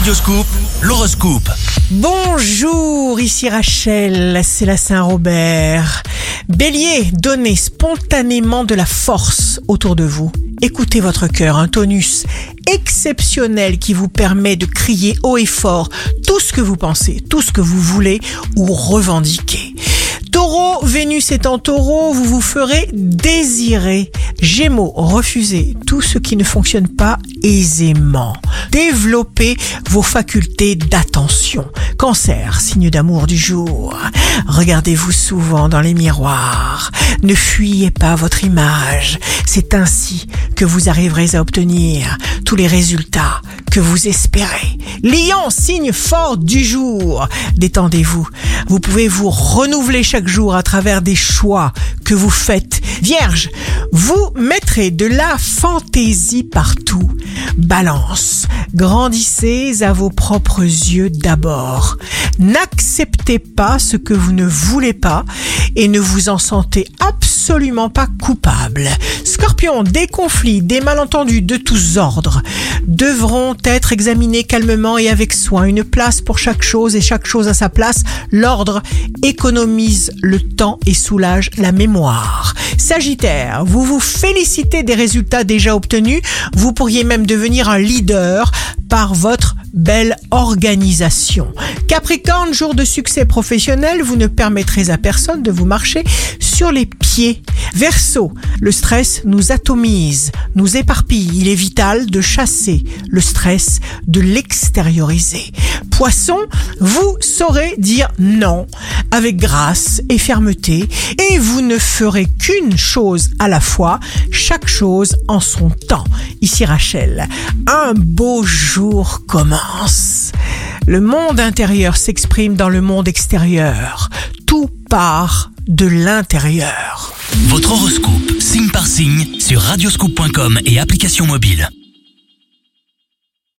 Radioscoop, l'horoscope. Bonjour, ici Rachel, c'est la Saint-Robert. Bélier, donnez spontanément de la force autour de vous. Écoutez votre cœur, un tonus exceptionnel qui vous permet de crier haut et fort tout ce que vous pensez, tout ce que vous voulez ou revendiquez. Taureau, Vénus est en taureau, vous vous ferez désirer. Gémeaux, refusez tout ce qui ne fonctionne pas aisément. Développez vos facultés d'attention. Cancer, signe d'amour du jour. Regardez-vous souvent dans les miroirs. Ne fuyez pas votre image. C'est ainsi que vous arriverez à obtenir tous les résultats que vous espérez. Lion, signe fort du jour. Détendez-vous. Vous pouvez vous renouveler chaque jour à travers des choix que vous faites. Vierge, vous mettrez de la fantaisie partout. Balance, grandissez à vos propres yeux d'abord. N'acceptez pas ce que vous ne voulez pas et ne vous en sentez absolument pas coupable. Scorpion, des conflits, des malentendus de tous ordres devront être examinés calmement et avec soin. Une place pour chaque chose et chaque chose à sa place. L'ordre économise le temps et soulage la mémoire. Sagittaire, vous vous félicitez des résultats déjà obtenus. Vous pourriez même devenir un leader par votre belle organisation. Capricorne, jour de succès professionnel, vous ne permettrez à personne de vous marcher sur les pieds. Verseau, le stress nous atomise, nous éparpille. Il est vital de chasser le stress, de l'extérioriser. Poisson, vous saurez dire non avec grâce et fermeté et vous ne ferez qu'une chose à la fois, chaque chose en son temps. Ici Rachel, un beau jour commence. Le monde intérieur s'exprime dans le monde extérieur. Tout part de l'intérieur. Votre horoscope, signe par signe, sur radioscoop.com et application mobile.